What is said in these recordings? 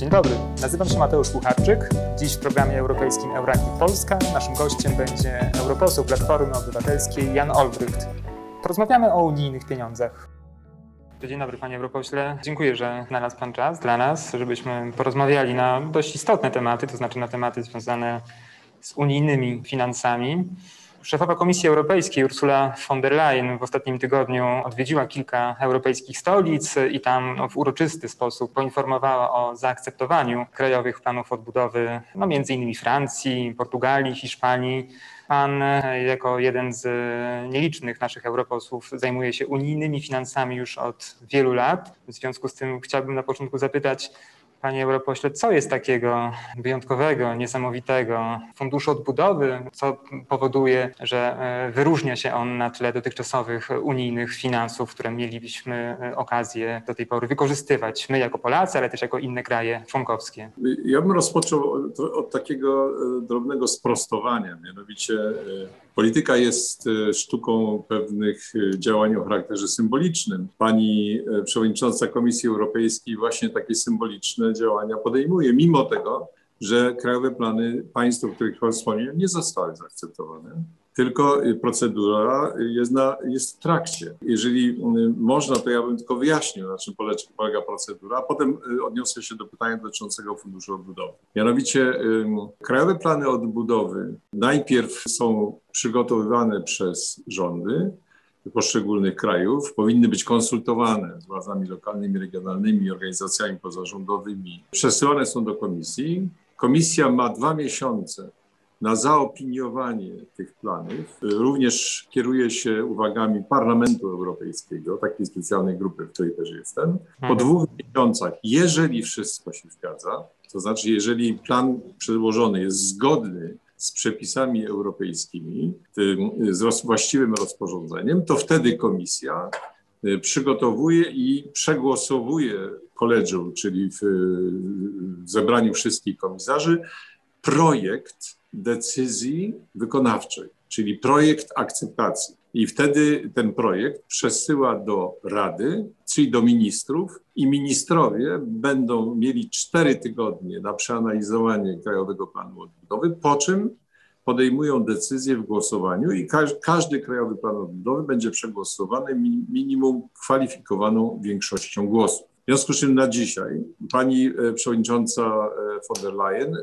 Dzień dobry, nazywam się Mateusz Pucharczyk. Dziś w programie europejskim Euraki Polska naszym gościem będzie europoseł Platformy Obywatelskiej Jan Olbrycht. Porozmawiamy o unijnych pieniądzach. Dzień dobry panie europośle. Dziękuję, że znalazł pan czas dla nas, żebyśmy porozmawiali na dość istotne tematy, to znaczy na tematy związane z unijnymi finansami. Szefowa Komisji Europejskiej Ursula von der Leyen w ostatnim tygodniu odwiedziła kilka europejskich stolic i tam no, w uroczysty sposób poinformowała o zaakceptowaniu krajowych planów odbudowy, no między innymi Francji, Portugalii, Hiszpanii. Pan jako jeden z nielicznych naszych europosłów zajmuje się unijnymi finansami już od wielu lat. W związku z tym chciałbym na początku zapytać, Panie europośle, co jest takiego wyjątkowego, niesamowitego w Funduszu Odbudowy, co powoduje, że e, wyróżnia się on na tle dotychczasowych unijnych finansów, które mielibyśmy e, okazję do tej pory wykorzystywać, my jako Polacy, ale też jako inne kraje członkowskie? Ja bym rozpoczął od, od takiego e, drobnego sprostowania, mianowicie Polityka jest e, sztuką pewnych e, działań o charakterze symbolicznym. Pani e, przewodnicząca Komisji Europejskiej właśnie takie symboliczne działania podejmuje, mimo tego, że krajowe plany państw, o których Pan wspomniał, nie zostały zaakceptowane tylko procedura jest, na, jest w trakcie. Jeżeli można, to ja bym tylko wyjaśnił, na czym polega procedura, a potem odniosę się do pytania dotyczącego Funduszu Odbudowy. Mianowicie krajowe plany odbudowy najpierw są przygotowywane przez rządy poszczególnych krajów, powinny być konsultowane z władzami lokalnymi, regionalnymi, organizacjami pozarządowymi. Przesyłane są do komisji. Komisja ma dwa miesiące na zaopiniowanie tych planów. Również kieruje się uwagami Parlamentu Europejskiego, takiej specjalnej grupy, w której też jestem. Po mhm. dwóch miesiącach, jeżeli wszystko się zgadza, to znaczy jeżeli plan przedłożony jest zgodny z przepisami europejskimi, z właściwym rozporządzeniem, to wtedy komisja y, przygotowuje i przegłosowuje kolegium, czyli w zebraniu wszystkich komisarzy, projekt decyzji wykonawczej, czyli projekt akceptacji. I wtedy ten projekt przesyła do Rady, czyli do ministrów, i ministrowie będą mieli cztery tygodnie na przeanalizowanie Krajowego Planu Odbudowy, po czym podejmują decyzję w głosowaniu i każdy Krajowy Plan Odbudowy będzie przegłosowany minimum kwalifikowaną większością głosów. Związku z czym na dzisiaj pani e, przewodnicząca e, von der Leyen e,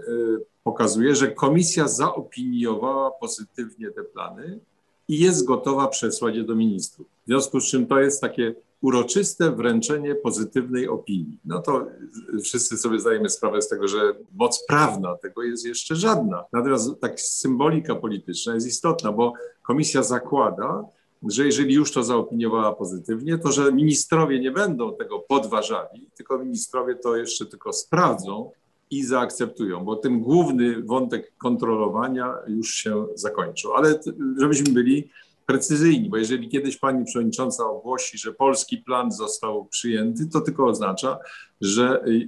pokazuje, że komisja zaopiniowała pozytywnie te plany i jest gotowa przesłać je do ministrów. W związku z czym to jest takie uroczyste wręczenie pozytywnej opinii. No to wszyscy sobie zdajemy sprawę z tego, że moc prawna tego jest jeszcze żadna. Natomiast tak symbolika polityczna jest istotna, bo komisja zakłada, że jeżeli już to zaopiniowała pozytywnie, to że ministrowie nie będą tego podważali, tylko ministrowie to jeszcze tylko sprawdzą i zaakceptują, bo ten główny wątek kontrolowania już się zakończył. Ale żebyśmy byli precyzyjni, bo jeżeli kiedyś pani przewodnicząca ogłosi, że polski plan został przyjęty, to tylko oznacza, że, y,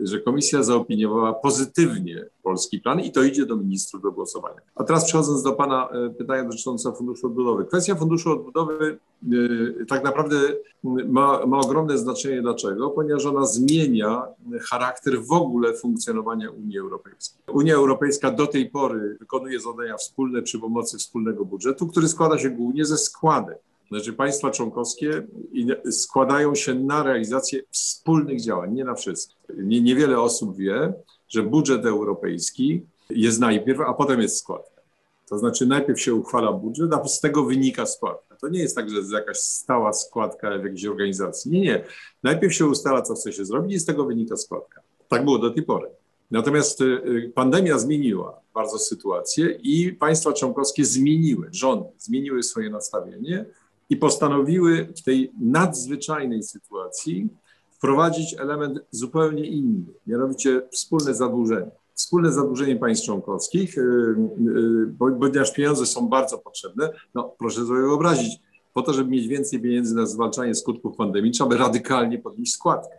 y, że komisja zaopiniowała pozytywnie polski plan i to idzie do ministrów do głosowania. A teraz przechodząc do pana y, pytania dotyczącego Funduszu Odbudowy. Kwestia Funduszu Odbudowy tak naprawdę ma, ma ogromne znaczenie. Dlaczego? Ponieważ ona zmienia charakter w ogóle funkcjonowania Unii Europejskiej. Unia Europejska do tej pory wykonuje zadania wspólne przy pomocy wspólnego budżetu, który składa się głównie ze składek. Znaczy państwa członkowskie składają się na realizację wspólnych działań, nie na wszystko. Nie, niewiele osób wie, że budżet europejski jest najpierw, a potem jest składka. To znaczy najpierw się uchwala budżet, a z tego wynika składka. To nie jest tak, że jest jakaś stała składka w jakiejś organizacji. Nie, nie. Najpierw się ustala, co chce się zrobić i z tego wynika składka. Tak było do tej pory. Natomiast y, y, pandemia zmieniła bardzo sytuację i państwa członkowskie zmieniły, rządy zmieniły swoje nastawienie i postanowiły w tej nadzwyczajnej sytuacji wprowadzić element zupełnie inny, mianowicie wspólne zadłużenie. Wspólne zadłużenie państw członkowskich, y, y, ponieważ pieniądze są bardzo potrzebne, no proszę sobie wyobrazić, po to, żeby mieć więcej pieniędzy na zwalczanie skutków pandemii, trzeba radykalnie podnieść składkę.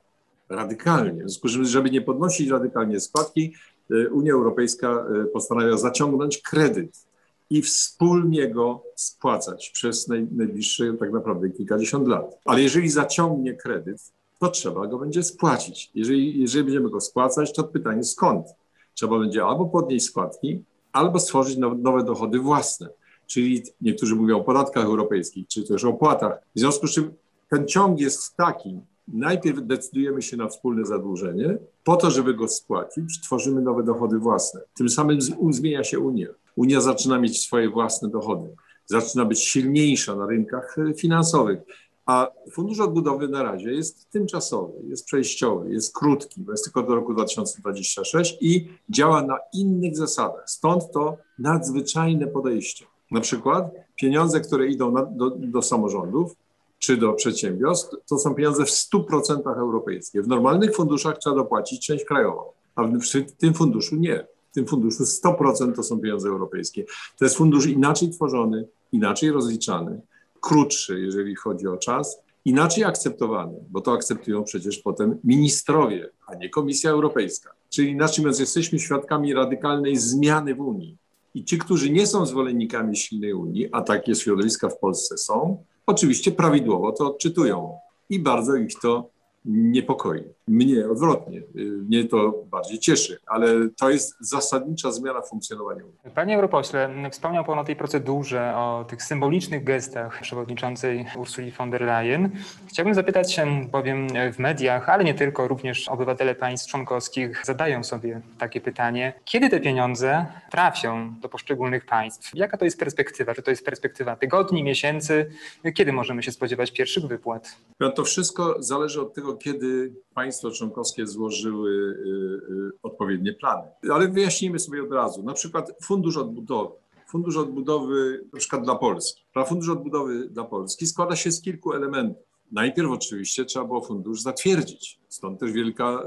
Radykalnie. W związku z tym, żeby nie podnosić radykalnie składki, y, Unia Europejska postanawia zaciągnąć kredyt i wspólnie go spłacać przez naj, najbliższe tak naprawdę kilkadziesiąt lat. Ale jeżeli zaciągnie kredyt, to trzeba go będzie spłacić. Jeżeli, jeżeli będziemy go spłacać, to pytanie skąd? Trzeba będzie albo podnieść składki, albo stworzyć nowe dochody własne. Czyli niektórzy mówią o podatkach europejskich, czy też opłatach. W związku z czym ten ciąg jest taki, najpierw decydujemy się na wspólne zadłużenie, po to, żeby go spłacić, tworzymy nowe dochody własne. Tym samym zmienia się Unia. Unia zaczyna mieć swoje własne dochody, zaczyna być silniejsza na rynkach finansowych. A Fundusz Odbudowy na razie jest tymczasowy, jest przejściowy, jest krótki, bo jest tylko do roku 2026 i działa na innych zasadach. Stąd to nadzwyczajne podejście. Na przykład pieniądze, które idą na, do, do samorządów czy do przedsiębiorstw, to są pieniądze w 100% europejskie. W normalnych funduszach trzeba dopłacić część krajową, a w, w tym funduszu nie. W tym funduszu 100% to są pieniądze europejskie. To jest fundusz inaczej tworzony, inaczej rozliczany krótszy, jeżeli chodzi o czas, inaczej akceptowany, bo to akceptują przecież potem ministrowie, a nie Komisja Europejska. Czyli inaczej mówiąc, jesteśmy świadkami radykalnej zmiany w Unii. I ci, którzy nie są zwolennikami silnej Unii, a takie środowiska w Polsce są, oczywiście prawidłowo to odczytują i bardzo ich to niepokoi. Mnie odwrotnie, mnie to bardziej cieszy, ale to jest zasadnicza zmiana funkcjonowania Unii. Panie europośle, wspomniał Pan o tej procedurze, o tych symbolicznych gestach przewodniczącej Ursuli von der Leyen. Chciałbym zapytać się, bowiem w mediach, ale nie tylko, również obywatele państw członkowskich zadają sobie takie pytanie, kiedy te pieniądze trafią do poszczególnych państw? Jaka to jest perspektywa? Czy to jest perspektywa tygodni, miesięcy? Kiedy możemy się spodziewać pierwszych wypłat? No to wszystko zależy od tego, kiedy państwa członkowskie złożyły y, y, odpowiednie plany. Ale wyjaśnijmy sobie od razu. Na przykład Fundusz Odbudowy. Fundusz Odbudowy na przykład dla Polski. Fundusz Odbudowy dla Polski składa się z kilku elementów. Najpierw oczywiście trzeba było fundusz zatwierdzić. Stąd też wielka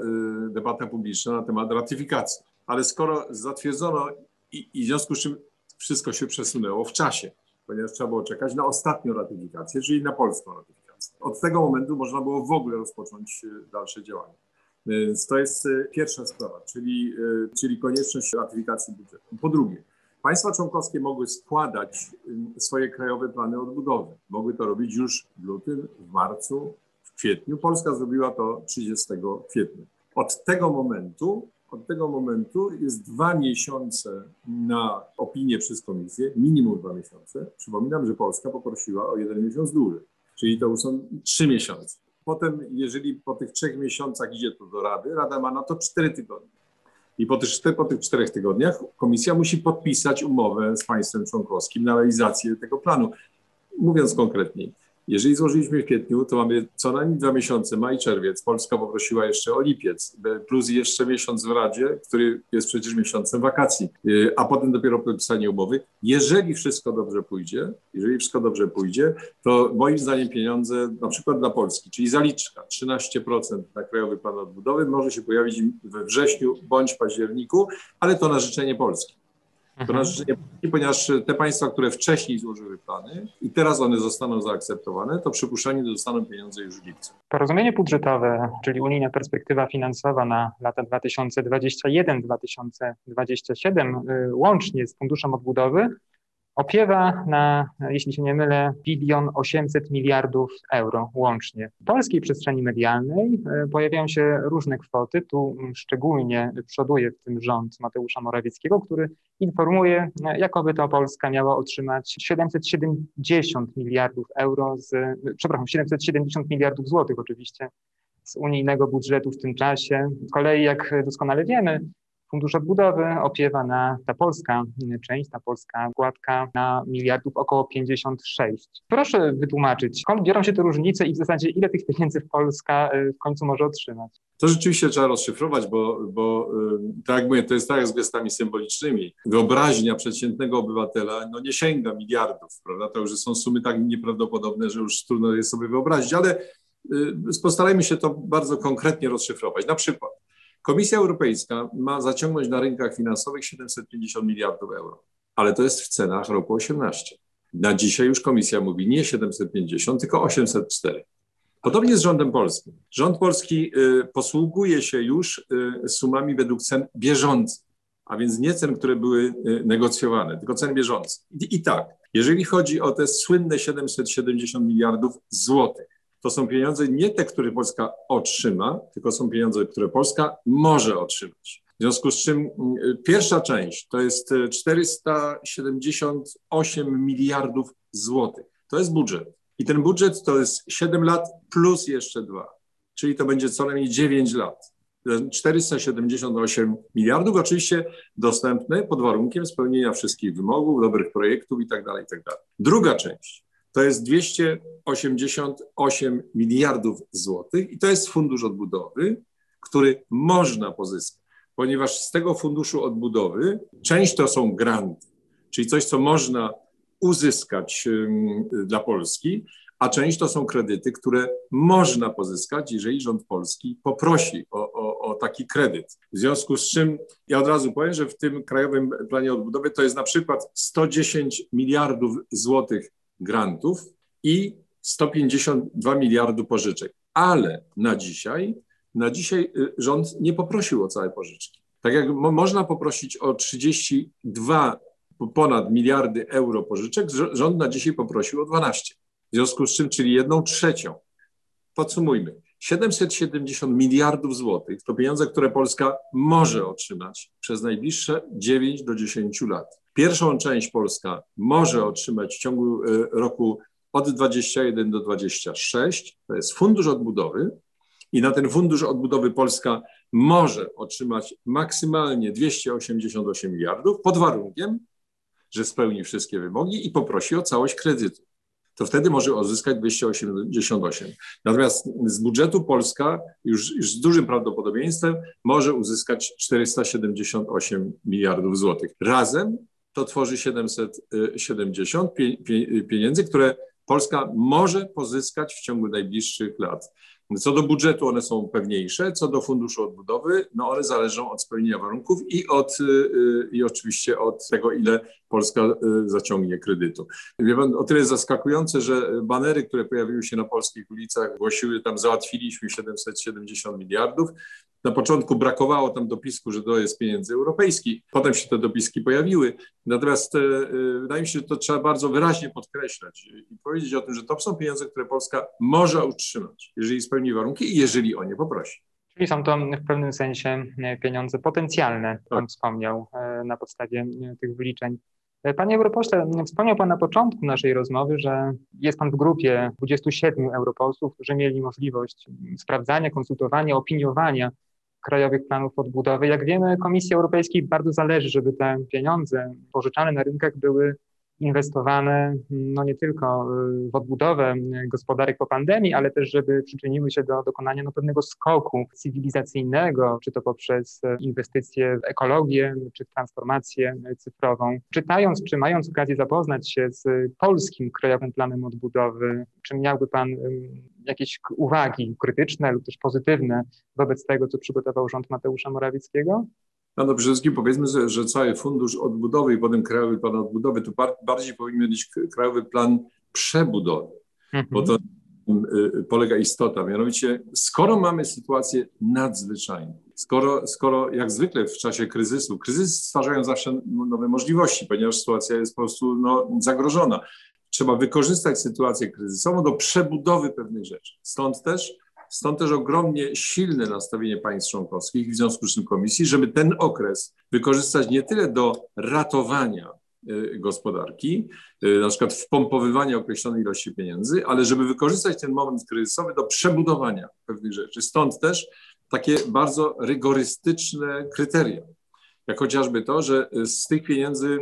y, debata publiczna na temat ratyfikacji. Ale skoro zatwierdzono i, i w związku z czym wszystko się przesunęło w czasie, ponieważ trzeba było czekać na ostatnią ratyfikację, czyli na polską ratyfikację od tego momentu można było w ogóle rozpocząć e, dalsze działania. Więc to jest e, pierwsza sprawa, czyli, e, czyli konieczność ratyfikacji budżetu. Po drugie, państwa członkowskie mogły składać swoje krajowe plany odbudowy. Mogły to robić już w lutym, w marcu, w kwietniu. Polska zrobiła to 30 kwietnia. Od tego momentu od tego momentu jest dwa miesiące na opinię przez komisję, minimum dwa miesiące. Przypominam, że Polska poprosiła o jeden miesiąc dłużej czyli to są trzy miesiące. Potem, jeżeli po tych trzech miesiącach idzie to do Rady, Rada ma na to cztery tygodnie. I po tych, po tych czterech tygodniach komisja musi podpisać umowę z państwem członkowskim na realizację tego planu. Mówiąc konkretniej, jeżeli złożyliśmy w kwietniu, to mamy co najmniej dwa miesiące, maj, czerwiec. Polska poprosiła jeszcze o lipiec, plus jeszcze miesiąc w Radzie, który jest przecież miesiącem wakacji, y, a potem dopiero podpisanie umowy. Jeżeli wszystko dobrze pójdzie, jeżeli wszystko dobrze pójdzie, to moim zdaniem pieniądze na przykład dla Polski, czyli zaliczka 13% na Krajowy Plan Odbudowy może się pojawić we wrześniu bądź październiku, ale to na życzenie Polski. To na życzenie, ponieważ te państwa, które wcześniej złożyły plany i teraz one zostaną zaakceptowane, to przypuszczalnie dostaną pieniądze już w lipcu. Porozumienie budżetowe, czyli unijna perspektywa finansowa na lata 2021-2027 y, łącznie z Funduszem Odbudowy opiewa na, jeśli się nie mylę, bilion 800 miliardów euro łącznie. W polskiej przestrzeni medialnej e, pojawiają się różne kwoty. Tu szczególnie przoduje w tym rząd Mateusza Morawieckiego, który informuje, e, jakoby to Polska miała otrzymać 770 miliardów euro z, przepraszam, 770 miliardów złotych oczywiście z unijnego budżetu w tym czasie. Z kolei, jak doskonale wiemy, Fundusz Odbudowy opiewa na ta polska część, ta polska składka na miliardów około 56. Proszę wytłumaczyć, skąd biorą się te różnice i w zasadzie ile tych pieniędzy Polska y, w końcu może otrzymać? To rzeczywiście trzeba rozszyfrować, bo, bo y, tak jak mówię, to jest tak jak z gestami symbolicznymi. Wyobraźnia przeciętnego obywatela no nie sięga miliardów, prawda? To już są sumy tak nieprawdopodobne, że już trudno jest sobie wyobrazić, ale y, postarajmy się to bardzo konkretnie rozszyfrować. Na przykład Komisja Europejska ma zaciągnąć na rynkach finansowych 750 miliardów euro, ale to jest w cenach roku 18. Na dzisiaj już komisja mówi nie 750, tylko 804. Podobnie z rządem polskim. Rząd polski y, posługuje się już y, sumami według cen bieżących, a więc nie cen, które były y, negocjowane, tylko cen bieżących. I, I tak, jeżeli chodzi o te słynne 770 miliardów złotych, to są pieniądze nie te, które Polska otrzyma, tylko są pieniądze, które Polska może otrzymać. W związku z czym pierwsza część to jest 478 miliardów złotych. To jest budżet. I ten budżet to jest 7 lat plus jeszcze dwa, czyli to będzie co najmniej 9 lat. 478 miliardów, oczywiście dostępne pod warunkiem spełnienia wszystkich wymogów, dobrych projektów itd. Tak itd. Tak Druga część to jest 288 miliardów złotych i to jest fundusz odbudowy, który można pozyskać, ponieważ z tego funduszu odbudowy część to są granty, czyli coś, co można uzyskać dla Polski, a część to są kredyty, które można pozyskać, jeżeli rząd polski poprosi o, o, o, taki kredyt. W związku z czym ja od razu powiem, że w tym Krajowym Planie Odbudowy to jest na przykład 110 miliardów złotych grantów i 152 miliardy pożyczek. Ale na dzisiaj, na dzisiaj y, rząd nie poprosił o całe pożyczki. Tak jak mo można poprosić o 32 ponad miliardy euro pożyczek, rząd na dzisiaj poprosił o 12. W związku z czym, czyli jedną trzecią. Podsumujmy. 770 miliardów złotych to pieniądze, które Polska może otrzymać przez najbliższe 9 do 10 lat. Pierwszą część Polska może otrzymać w ciągu e, roku od 21 do 26, to jest fundusz odbudowy i na ten fundusz odbudowy Polska może otrzymać maksymalnie 288 miliardów pod warunkiem, że spełni wszystkie wymogi i poprosi o całość kredytu to wtedy może uzyskać 288. Natomiast z budżetu Polska już, już z dużym prawdopodobieństwem może uzyskać 478 miliardów złotych. Razem to tworzy 770 pieniędzy, które Polska może pozyskać w ciągu najbliższych lat. Co do budżetu one są pewniejsze, co do funduszu odbudowy, no one zależą od spełnienia warunków i, od, y, y, i oczywiście od tego, ile Polska y, zaciągnie kredytu. Pan, o tyle jest zaskakujące, że banery, które pojawiły się na polskich ulicach, głosiły tam załatwiliśmy 770 miliardów. Na początku brakowało tam dopisku, że to jest pieniędzy europejskich, potem się te dopiski pojawiły. Natomiast e, e, wydaje mi się, że to trzeba bardzo wyraźnie podkreślać i powiedzieć o tym, że to są pieniądze, które Polska może utrzymać, jeżeli spełni warunki i jeżeli o nie poprosi. Czyli są to w pewnym sensie e, pieniądze potencjalne, Pan tak. wspomniał na podstawie tych wyliczeń. Panie europośle, wspomniał Pan na początku naszej rozmowy, że jest Pan w grupie 27 europosłów, którzy mieli możliwość sprawdzania, konsultowania, opiniowania krajowych planów odbudowy. Jak wiemy, Komisji Europejskiej bardzo zależy, żeby te pieniądze pożyczane na rynkach były inwestowane no nie tylko y, w odbudowę gospodarek po pandemii, ale też, żeby przyczyniły się do dokonania no, pewnego skoku cywilizacyjnego, czy to poprzez inwestycje w ekologię, czy w transformację cyfrową. Czytając, czy mając okazję zapoznać się z polskim Krajowym Planem Odbudowy, czy miałby Pan jakieś uwagi krytyczne lub też pozytywne wobec tego, co przygotował rząd Mateusza Morawieckiego? No, no przede wszystkim powiedzmy sobie, że cały fundusz odbudowy i potem krajowy plan odbudowy, to bardziej powinien być krajowy plan przebudowy, mhm. bo to y, polega istota. Mianowicie, skoro mamy sytuację nadzwyczajną, skoro, skoro jak zwykle w czasie kryzysu, kryzysy stwarzają zawsze nowe możliwości, ponieważ sytuacja jest po prostu no, zagrożona. Trzeba wykorzystać sytuację kryzysową do przebudowy pewnych rzeczy. Stąd też Stąd też ogromnie silne nastawienie państw członkowskich, w związku z tym komisji, żeby ten okres wykorzystać nie tyle do ratowania y, gospodarki, y, na przykład wpompowywania określonej ilości pieniędzy, ale żeby wykorzystać ten moment kryzysowy do przebudowania pewnych rzeczy. Stąd też takie bardzo rygorystyczne kryteria jak chociażby to, że z tych pieniędzy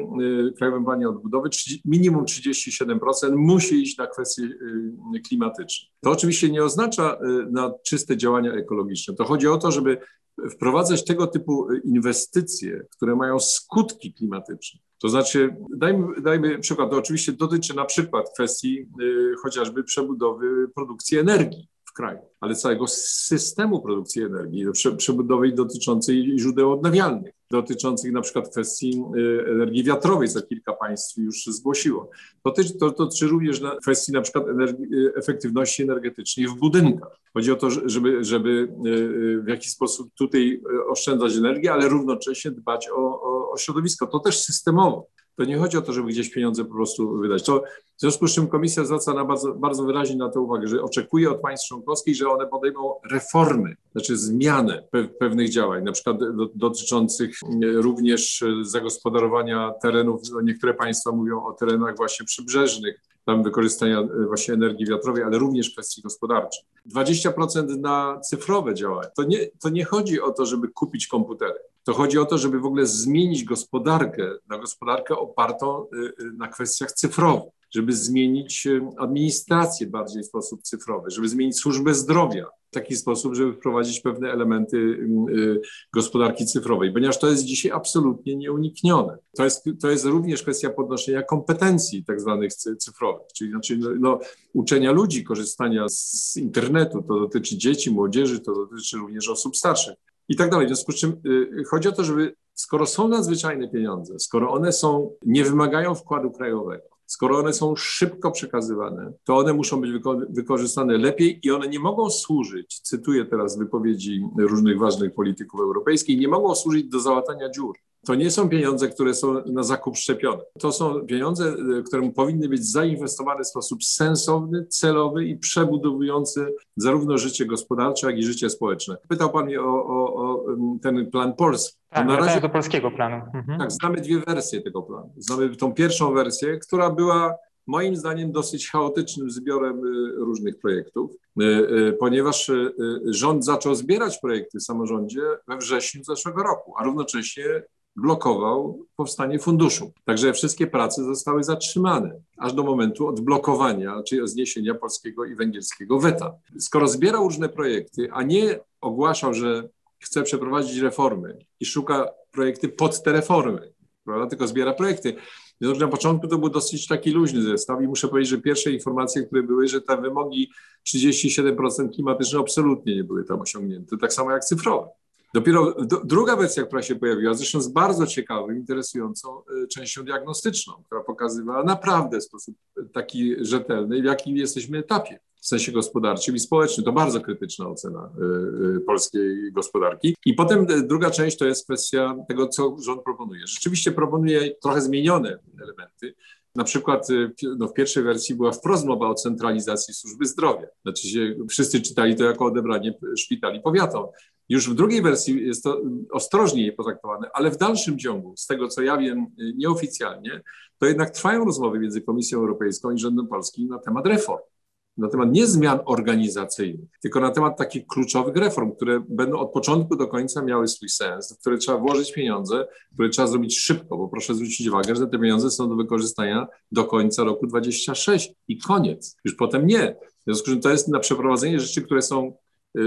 y, Krajowym Planie Odbudowy minimum 37% musi iść na kwestie y, klimatyczne. To oczywiście nie oznacza y, na czyste działania ekologiczne. To chodzi o to, żeby wprowadzać tego typu inwestycje, które mają skutki klimatyczne. To znaczy, dajmy, dajmy przykład, to oczywiście dotyczy na przykład kwestii chociażby przebudowy produkcji energii kraju, ale całego systemu produkcji energii, przebudowy dotyczącej źródeł odnawialnych dotyczących na przykład kwestii y, energii wiatrowej, co kilka państw już zgłosiło. Dotyczy, to dotyczy również na kwestii na przykład energii, y, efektywności energetycznej w budynkach. Chodzi o to, żeby, żeby y, w jakiś sposób tutaj oszczędzać energię, ale równocześnie dbać o, o, o środowisko. To też systemowo. To nie chodzi o to, żeby gdzieś pieniądze po prostu wydać. To w związku z czym Komisja zwraca na bardzo, bardzo wyraźnie na to uwagę, że oczekuje od państw członkowskich, że one podejmą reformy, znaczy zmianę pe pewnych działań, na przykład do, dotyczących również zagospodarowania terenów. No niektóre państwa mówią o terenach właśnie przybrzeżnych, tam wykorzystania właśnie energii wiatrowej, ale również kwestii gospodarczych. 20% na cyfrowe działania. To nie, to nie chodzi o to, żeby kupić komputery. To chodzi o to, żeby w ogóle zmienić gospodarkę na gospodarkę opartą na kwestiach cyfrowych żeby zmienić administrację bardziej w sposób cyfrowy, żeby zmienić służbę zdrowia w taki sposób, żeby wprowadzić pewne elementy gospodarki cyfrowej, ponieważ to jest dzisiaj absolutnie nieuniknione. To jest, to jest również kwestia podnoszenia kompetencji tak zwanych cyfrowych, czyli znaczy, no, uczenia ludzi korzystania z internetu. To dotyczy dzieci, młodzieży, to dotyczy również osób starszych i tak dalej. W związku z czym y, chodzi o to, żeby skoro są nadzwyczajne pieniądze, skoro one są, nie wymagają wkładu krajowego, skoro one są szybko przekazywane, to one muszą być wyko- wykorzystane lepiej i one nie mogą służyć, cytuję teraz wypowiedzi różnych ważnych polityków europejskich, nie mogą służyć do załatania dziur. To nie są pieniądze, które są na zakup szczepionek. To są pieniądze, które powinny być zainwestowane w sposób sensowny, celowy i przebudowujący zarówno życie gospodarcze, jak i życie społeczne. Pytał Pan mnie o, o, o ten plan polski. Tak, na razie do polskiego planu. Mhm. Tak, znamy dwie wersje tego planu. Znamy tą pierwszą wersję, która była moim zdaniem dosyć chaotycznym zbiorem różnych projektów, ponieważ rząd zaczął zbierać projekty w samorządzie we wrześniu zeszłego roku, a równocześnie blokował powstanie funduszu. Także wszystkie prace zostały zatrzymane aż do momentu odblokowania, czyli zniesienia polskiego i węgierskiego weta. Skoro zbierał różne projekty, a nie ogłaszał, że chce przeprowadzić reformy i szuka projekty pod te reformy, prawda? tylko zbiera projekty. Więc na początku to był dosyć taki luźny zestaw i muszę powiedzieć, że pierwsze informacje, które były, że te wymogi 37% klimatyczne absolutnie nie były tam osiągnięte, tak samo jak cyfrowe. Dopiero druga wersja, która się pojawiła, zresztą z bardzo ciekawą, interesującą częścią diagnostyczną, która pokazywała naprawdę w sposób taki rzetelny, w jakim jesteśmy etapie w sensie gospodarczym i społecznym. To bardzo krytyczna ocena polskiej gospodarki. I potem druga część to jest kwestia tego, co rząd proponuje. Rzeczywiście proponuje trochę zmienione elementy. Na przykład no, w pierwszej wersji była wprost mowa o centralizacji służby zdrowia. Znaczy się, wszyscy czytali to jako odebranie szpitali powiatom. Już w drugiej wersji jest to ostrożniej potraktowane, ale w dalszym ciągu, z tego co ja wiem nieoficjalnie, to jednak trwają rozmowy między Komisją Europejską i rządem polskim na temat reform. Na temat nie zmian organizacyjnych, tylko na temat takich kluczowych reform, które będą od początku do końca miały swój sens, w które trzeba włożyć pieniądze, które trzeba zrobić szybko, bo proszę zwrócić uwagę, że te pieniądze są do wykorzystania do końca roku 26 i koniec. Już potem nie. W związku z czym to jest na przeprowadzenie rzeczy, które są,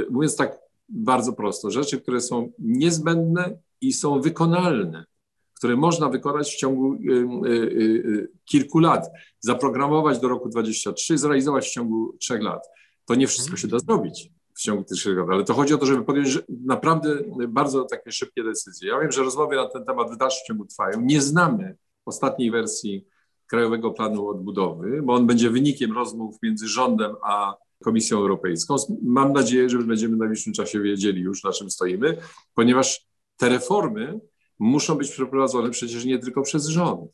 mówiąc tak bardzo prosto, rzeczy, które są niezbędne i są wykonalne, które można wykonać w ciągu y, y, y, kilku lat, zaprogramować do roku 23, zrealizować w ciągu trzech lat. To nie wszystko się da zrobić w ciągu tych trzech lat, ale to chodzi o to, żeby podjąć naprawdę bardzo takie szybkie decyzje. Ja wiem, że rozmowy na ten temat w dalszym ciągu trwają. Nie znamy ostatniej wersji Krajowego Planu Odbudowy, bo on będzie wynikiem rozmów między rządem a Komisją Europejską. Mam nadzieję, że będziemy w najbliższym czasie wiedzieli już, na czym stoimy, ponieważ te reformy muszą być przeprowadzone przecież nie tylko przez rząd.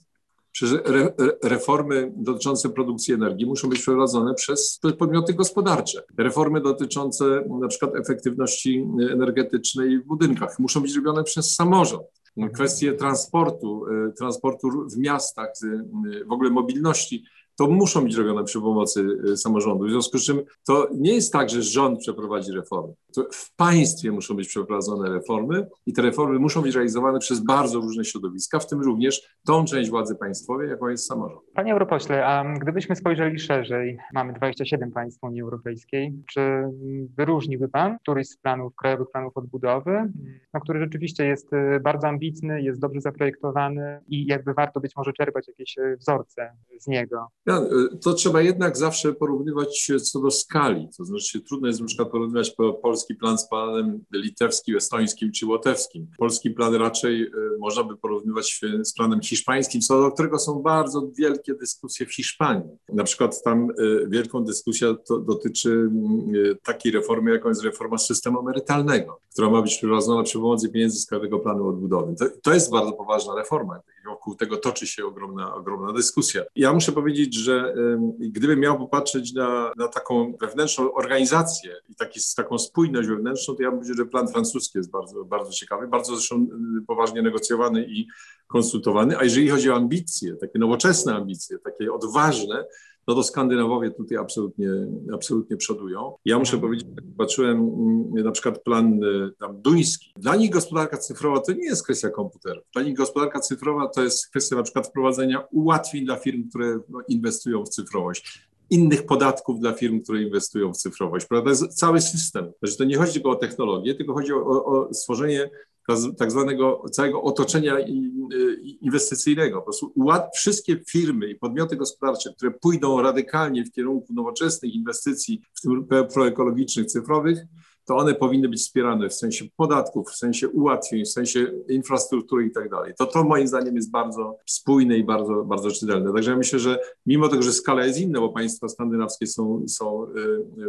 Przecież re, reformy dotyczące produkcji energii muszą być przeprowadzone przez podmioty gospodarcze. Reformy dotyczące na przykład efektywności energetycznej w budynkach muszą być robione przez samorząd. Kwestie transportu, transportu w miastach, w ogóle mobilności to muszą być robione przy pomocy samorządu. W związku z czym to nie jest tak, że rząd przeprowadzi reformy. To w państwie muszą być przeprowadzone reformy i te reformy muszą być realizowane przez bardzo różne środowiska, w tym również tą część władzy państwowej, jaką jest samorząd. Panie europośle, a gdybyśmy spojrzeli szerzej, mamy 27 państw Unii Europejskiej, czy wyróżniłby Pan któryś z planów, krajowych planów odbudowy, no, który rzeczywiście jest bardzo ambitny, jest dobrze zaprojektowany i jakby warto być może czerpać jakieś wzorce z niego? Ja, to trzeba jednak zawsze porównywać co do skali. To znaczy, trudno jest na przykład porównywać polski plan z planem litewskim, estońskim czy łotewskim. Polski plan raczej y, można by porównywać z planem hiszpańskim, co do którego są bardzo wielkie dyskusje w Hiszpanii. Na przykład tam y, wielką dyskusja dotyczy takiej reformy, jaką jest reforma systemu emerytalnego, która ma być prowadzona przy pomocy pieniędzy z Krajowego Planu Odbudowy. To, to jest bardzo poważna reforma. Wokół tego toczy się ogromna, ogromna dyskusja. Ja muszę powiedzieć, że gdybym miał popatrzeć na, na taką wewnętrzną organizację i taki, taką spójność wewnętrzną, to ja bym powiedział, że plan francuski jest bardzo, bardzo ciekawy, bardzo zresztą y, poważnie negocjowany i konsultowany. A jeżeli chodzi o ambicje, takie nowoczesne ambicje, takie odważne, no to Skandynawowie tutaj absolutnie, absolutnie przodują. Ja muszę mhm. powiedzieć, jak patrzyłem mm, na przykład plan y, tam duński. Dla nich gospodarka cyfrowa to nie jest kwestia komputerów. Dla nich gospodarka cyfrowa to jest kwestia na przykład wprowadzenia ułatwień dla firm, które no, inwestują w cyfrowość innych podatków dla firm, które inwestują w cyfrowość. Prawda? To jest cały system. Znaczy, to nie chodzi tylko o technologię, tylko chodzi o, o stworzenie tak zwanego całego otoczenia inwestycyjnego. Po prostu wszystkie firmy i podmioty gospodarcze, które pójdą radykalnie w kierunku nowoczesnych inwestycji, w tym proekologicznych, cyfrowych, to one powinny być wspierane w sensie podatków, w sensie ułatwień, w sensie infrastruktury i tak dalej. To to moim zdaniem jest bardzo spójne i bardzo, bardzo czytelne. Także ja myślę, że mimo tego, że skala jest inna, bo państwa skandynawskie są, są y,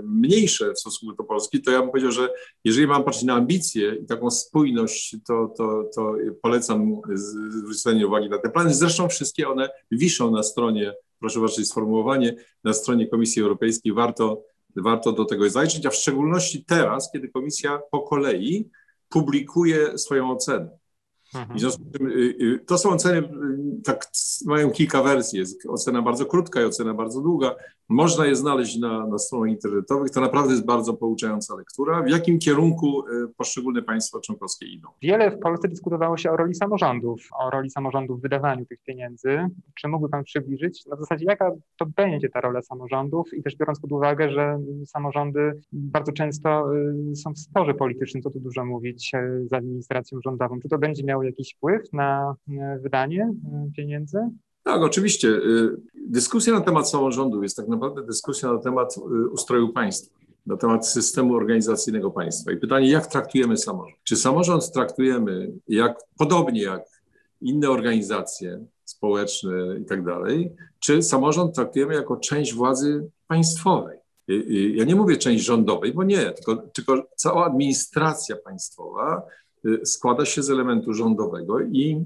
mniejsze w stosunku do Polski, to ja bym powiedział, że jeżeli mam patrzeć na ambicje i taką spójność, to, to, to polecam zwrócenie uwagi na te plany. Zresztą wszystkie one wiszą na stronie, proszę zobaczyć sformułowanie, na stronie Komisji Europejskiej. Warto warto do tego zajrzeć, a w szczególności teraz, kiedy komisja po kolei publikuje swoją ocenę. Mhm. Y, y, to są oceny, y, tak mają kilka wersji. Jest ocena bardzo krótka i ocena bardzo długa. Można je znaleźć na, na stronach internetowych. To naprawdę jest bardzo pouczająca lektura. W jakim kierunku poszczególne państwa członkowskie idą? Wiele w Polsce dyskutowało się o roli samorządów, o roli samorządów w wydawaniu tych pieniędzy. Czy mógłby Pan przybliżyć na zasadzie, jaka to będzie ta rola samorządów i też biorąc pod uwagę, że samorządy bardzo często są w sporze politycznym, co tu dużo mówić, z administracją rządową. Czy to będzie miało jakiś wpływ na wydanie pieniędzy? Tak, oczywiście. Y, dyskusja na temat samorządu jest tak naprawdę dyskusja na temat y, ustroju państwa, na temat systemu organizacyjnego państwa. I pytanie, jak traktujemy samorząd? Czy samorząd traktujemy jak, podobnie jak inne organizacje społeczne i tak dalej, czy samorząd traktujemy jako część władzy państwowej? Ja nie mówię część rządowej, bo nie, tylko, tylko cała administracja państwowa Y, składa się z elementu rządowego i,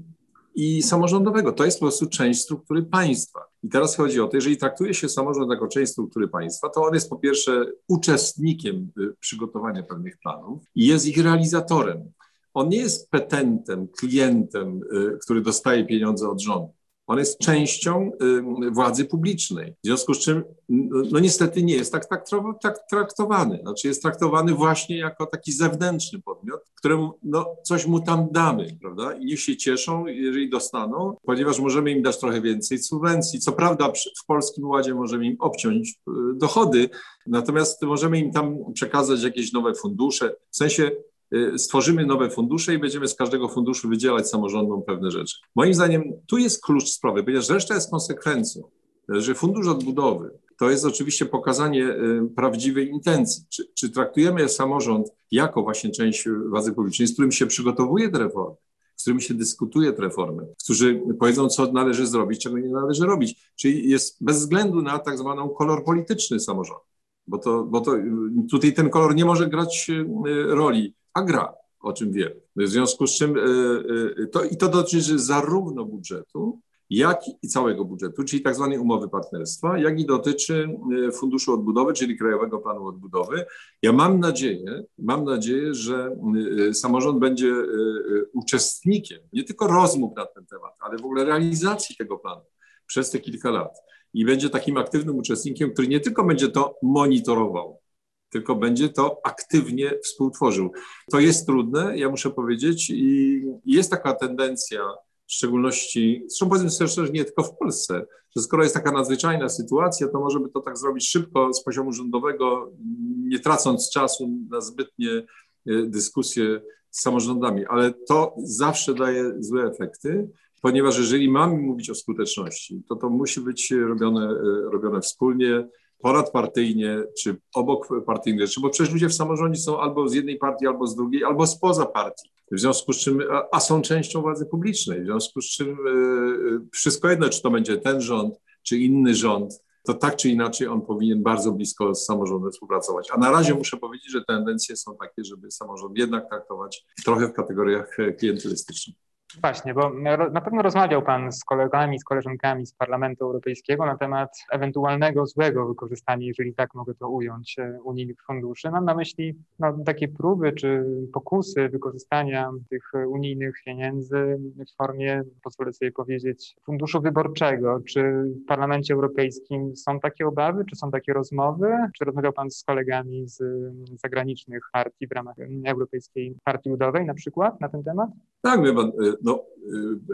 i samorządowego. To jest po prostu część struktury państwa. I teraz chodzi o to, jeżeli traktuje się samorząd jako część struktury państwa, to on jest po pierwsze uczestnikiem y, przygotowania pewnych planów i jest ich realizatorem. On nie jest petentem, klientem, y, który dostaje pieniądze od rządu. On jest częścią władzy publicznej. W związku z czym, no niestety nie jest tak, tak, tak traktowany. Znaczy jest traktowany właśnie jako taki zewnętrzny podmiot, któremu no, coś mu tam damy, prawda? I niech się cieszą, jeżeli dostaną, ponieważ możemy im dać trochę więcej subwencji. Co prawda w Polskim Ładzie możemy im obciąć y, dochody, natomiast możemy im tam przekazać jakieś nowe fundusze. W sensie Y, stworzymy nowe fundusze i będziemy z każdego funduszu wydzielać samorządom pewne rzeczy. Moim zdaniem tu jest klucz sprawy, ponieważ reszta jest konsekwencją, że fundusz odbudowy to jest oczywiście pokazanie y, prawdziwej intencji. Czy, czy traktujemy samorząd jako właśnie część władzy publicznej, z którym się przygotowuje te reformy, z którymi się dyskutuje te reformy, którzy powiedzą, co należy zrobić, czego nie należy robić. Czyli jest bez względu na tak zwaną kolor polityczny samorząd, bo to, bo to tutaj ten kolor nie może grać y, roli a gra, o czym wiemy. W związku z czym e, e, to, i to dotyczy zarówno budżetu, jak i całego budżetu, czyli tak zwanej umowy partnerstwa, jak i dotyczy e, Funduszu Odbudowy, czyli Krajowego Planu Odbudowy. Ja mam nadzieję, mam nadzieję, że samorząd będzie uczestnikiem nie tylko rozmów na ten temat, ale w ogóle realizacji tego planu przez te kilka lat. I będzie takim aktywnym uczestnikiem, który nie tylko będzie to monitorował, tylko będzie to aktywnie współtworzył. To jest trudne, ja muszę powiedzieć, i jest taka tendencja, w szczególności, zresztą powiedzmy sobie szczerze, nie tylko w Polsce, że skoro jest taka nadzwyczajna sytuacja, to może by to tak zrobić szybko z poziomu rządowego, nie tracąc czasu na zbytnie e, dyskusje z samorządami, ale to zawsze daje złe efekty, ponieważ jeżeli mamy mówić o skuteczności, to to musi być robione, robione wspólnie, ponadpartyjnie, czy obok partyjnych rzeczy, bo przecież ludzie w samorządzie są albo z jednej partii, albo z drugiej, albo spoza partii. W związku z czym, a są częścią władzy publicznej, w związku z czym wszystko jedno, czy to będzie ten rząd, czy inny rząd, to tak czy inaczej on powinien bardzo blisko z samorządem współpracować. A na razie muszę powiedzieć, że tendencje są takie, żeby samorząd jednak traktować trochę w kategoriach klientelistycznych. Właśnie, bo na pewno rozmawiał Pan z kolegami, z koleżankami z Parlamentu Europejskiego na temat ewentualnego złego wykorzystania, jeżeli tak mogę to ująć, e, unijnych funduszy. Mam na myśli no, takie próby czy pokusy wykorzystania tych unijnych pieniędzy w formie, pozwolę sobie powiedzieć, funduszu wyborczego. Czy w Parlamencie Europejskim są takie obawy, czy są takie rozmowy? Czy rozmawiał Pan z kolegami z zagranicznych partii w ramach Europejskiej Partii Ludowej na przykład na ten temat? Tak, pan, no,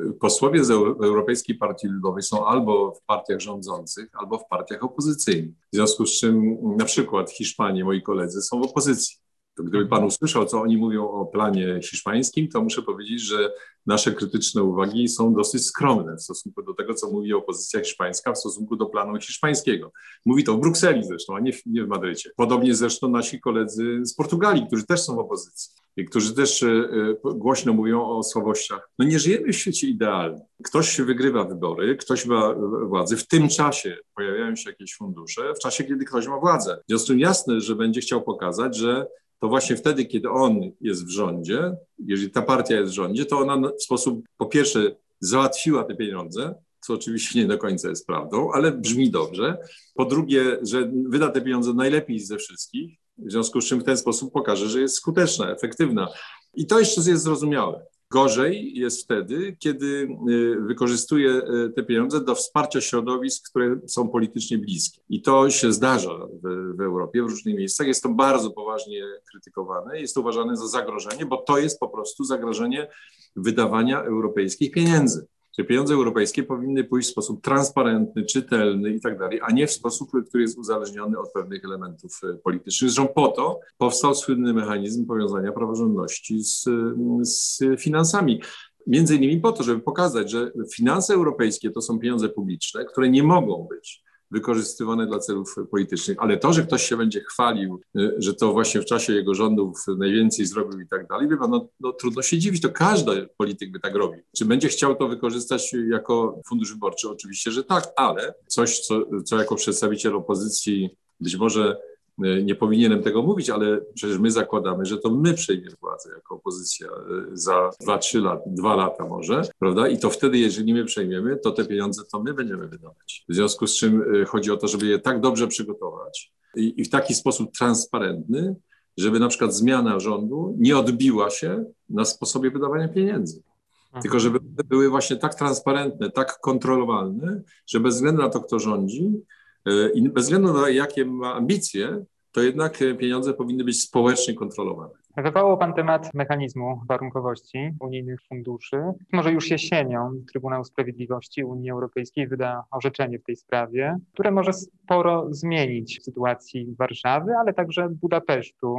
y, posłowie z Europejskiej Partii Ludowej są albo w partiach rządzących, albo w partiach opozycyjnych. W związku z czym na przykład Hiszpanie, moi koledzy, są w opozycji. To gdyby pan usłyszał, co oni mówią o planie hiszpańskim, to muszę powiedzieć, że nasze krytyczne uwagi są dosyć skromne w stosunku do tego, co mówi opozycja hiszpańska w stosunku do planu hiszpańskiego. Mówi to w Brukseli zresztą, a nie w, nie w Madrycie. Podobnie zresztą nasi koledzy z Portugalii, którzy też są w opozycji i którzy też e, e, głośno mówią o słabościach. No nie żyjemy w świecie idealnym. Ktoś wygrywa wybory, ktoś ma władzę, w tym czasie pojawiają się jakieś fundusze, w czasie, kiedy ktoś ma władzę. W związku z tym jasne, że będzie chciał pokazać, że to właśnie wtedy, kiedy on jest w rządzie, jeżeli ta partia jest w rządzie, to ona w sposób, po pierwsze, załatwiła te pieniądze, co oczywiście nie do końca jest prawdą, ale brzmi dobrze. Po drugie, że wyda te pieniądze najlepiej ze wszystkich, w związku z czym w ten sposób pokaże, że jest skuteczna, efektywna. I to jeszcze jest zrozumiałe. Gorzej jest wtedy, kiedy y, wykorzystuje y, te pieniądze do wsparcia środowisk, które są politycznie bliskie. I to się zdarza w, w, Europie, w różnych miejscach. Jest to bardzo poważnie krytykowane, jest to uważane za zagrożenie, bo to jest po prostu zagrożenie wydawania europejskich pieniędzy że pieniądze europejskie powinny pójść w sposób transparentny, czytelny i tak dalej, a nie w sposób, który jest uzależniony od pewnych elementów e, politycznych. Zresztą po to powstał słynny mechanizm powiązania praworządności z, z finansami. Między innymi po to, żeby pokazać, że finanse europejskie to są pieniądze publiczne, które nie mogą być wykorzystywane dla celów politycznych. Ale to, że ktoś się będzie chwalił, y, że to właśnie w czasie jego rządów najwięcej zrobił i tak dalej, pan, no, no, trudno się dziwić, to każdy polityk by tak robił. Czy będzie chciał to wykorzystać jako fundusz wyborczy? Oczywiście, że tak, ale coś, co, co jako przedstawiciel opozycji być może nie powinienem tego mówić, ale przecież my zakładamy, że to my przejmiemy władzę jako opozycja e, za 2-3 lata, 2 lata może, prawda? I to wtedy, jeżeli my przejmiemy, to te pieniądze to my będziemy wydawać. W związku z czym e, chodzi o to, żeby je tak dobrze przygotować i, i w taki sposób transparentny, żeby na przykład zmiana rządu nie odbiła się na sposobie wydawania pieniędzy. Mhm. Tylko żeby były właśnie tak transparentne, tak kontrolowalne, że bez względu na to, kto rządzi, i bez względu na jakie ma ambicje, to jednak pieniądze powinny być społecznie kontrolowane. Wywołał Pan temat mechanizmu warunkowości unijnych funduszy. Może już jesienią Trybunał Sprawiedliwości Unii Europejskiej wyda orzeczenie w tej sprawie, które może sporo zmienić w sytuacji Warszawy, ale także Budapesztu.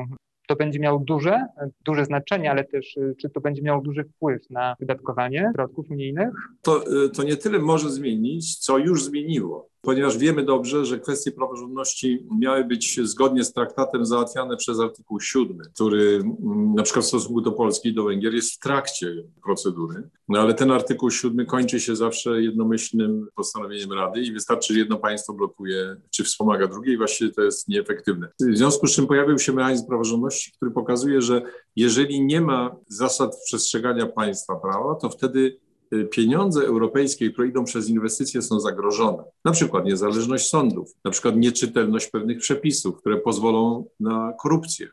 To będzie miało duże, duże znaczenie, ale też czy to będzie miało duży wpływ na wydatkowanie środków unijnych? To, to nie tyle może zmienić, co już zmieniło ponieważ wiemy dobrze, że kwestie praworządności miały być zgodnie z traktatem załatwiane przez artykuł 7, który mm, na przykład w stosunku do Polski i do Węgier jest w trakcie procedury, no ale ten artykuł 7 kończy się zawsze jednomyślnym postanowieniem Rady i wystarczy, że jedno państwo blokuje czy wspomaga drugie i właściwie to jest nieefektywne. W związku z czym pojawił się mechanizm praworządności, który pokazuje, że jeżeli nie ma zasad przestrzegania państwa prawa, to wtedy pieniądze europejskie, które idą przez inwestycje, są zagrożone. Na przykład niezależność sądów, na przykład nieczytelność pewnych przepisów, które pozwolą na korupcję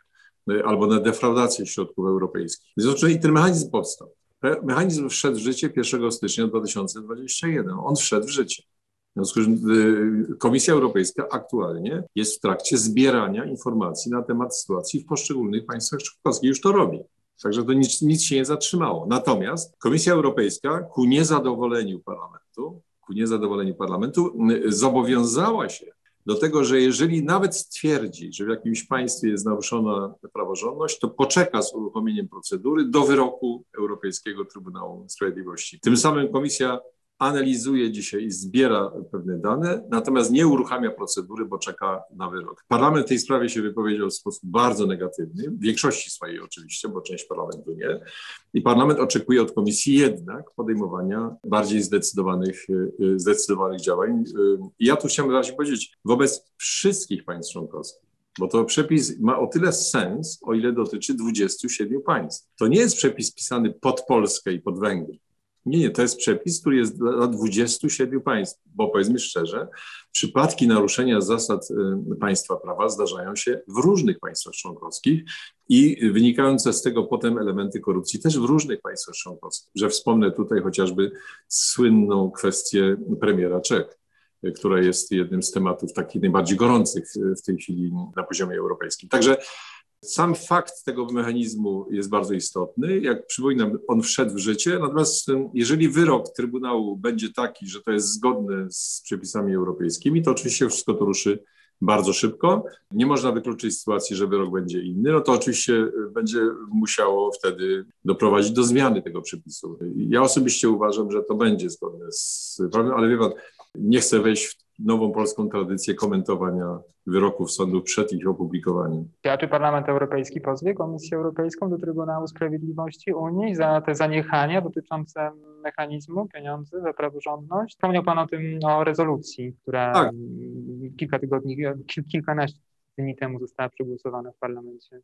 y, albo na defraudację środków europejskich. I ten mechanizm powstał. Mechanizm wszedł w życie 1 stycznia 2021. On wszedł w życie. W związku z y, Komisja Europejska aktualnie jest w trakcie zbierania informacji na temat sytuacji w poszczególnych państwach członkowskich. Już to robi. Także to nic, nic się nie zatrzymało. Natomiast Komisja Europejska ku niezadowoleniu parlamentu, ku niezadowoleniu parlamentu zobowiązała się do tego, że jeżeli nawet stwierdzi, że w jakimś państwie jest naruszona praworządność, to poczeka z uruchomieniem procedury do wyroku Europejskiego Trybunału Sprawiedliwości. Tym samym komisja analizuje dzisiaj i zbiera pewne dane, natomiast nie uruchamia procedury, bo czeka na wyrok. Parlament w tej sprawie się wypowiedział w sposób bardzo negatywny, w większości swojej oczywiście, bo część parlamentu nie. I parlament oczekuje od komisji jednak podejmowania bardziej zdecydowanych, y, y, zdecydowanych działań. I ja tu chciałem wyraźnie powiedzieć, wobec wszystkich państw członkowskich, bo to przepis ma o tyle sens, o ile dotyczy 27 państw. To nie jest przepis pisany pod Polskę i pod Węgry. Nie, nie, to jest przepis, który jest dla 27 państw, bo powiedzmy szczerze, przypadki naruszenia zasad y, państwa prawa zdarzają się w różnych państwach członkowskich i wynikające z tego potem elementy korupcji też w różnych państwach członkowskich. Że wspomnę tutaj chociażby słynną kwestię premiera Czech y, która jest jednym z tematów takich najbardziej gorących w tej chwili na poziomie europejskim. Także sam fakt tego mechanizmu jest bardzo istotny. Jak przypominam, on wszedł w życie, natomiast jeżeli wyrok Trybunału będzie taki, że to jest zgodne z przepisami europejskimi, to oczywiście wszystko to ruszy bardzo szybko. Nie można wykluczyć sytuacji, że wyrok będzie inny, no to oczywiście będzie musiało wtedy doprowadzić do zmiany tego przepisu. Ja osobiście uważam, że to będzie zgodne z prawem, ale wie pan, nie chcę wejść w nową polską tradycję komentowania wyroków sądu przed ich opublikowaniem. A czy Parlament Europejski pozwie Komisję Europejską do Trybunału Sprawiedliwości Unii za te zaniechania dotyczące mechanizmu pieniędzy za praworządność? Wspomniał Pan o tym, o rezolucji, która tak. kilka tygodni, kilkanaście dni temu została przegłosowana w parlamencie.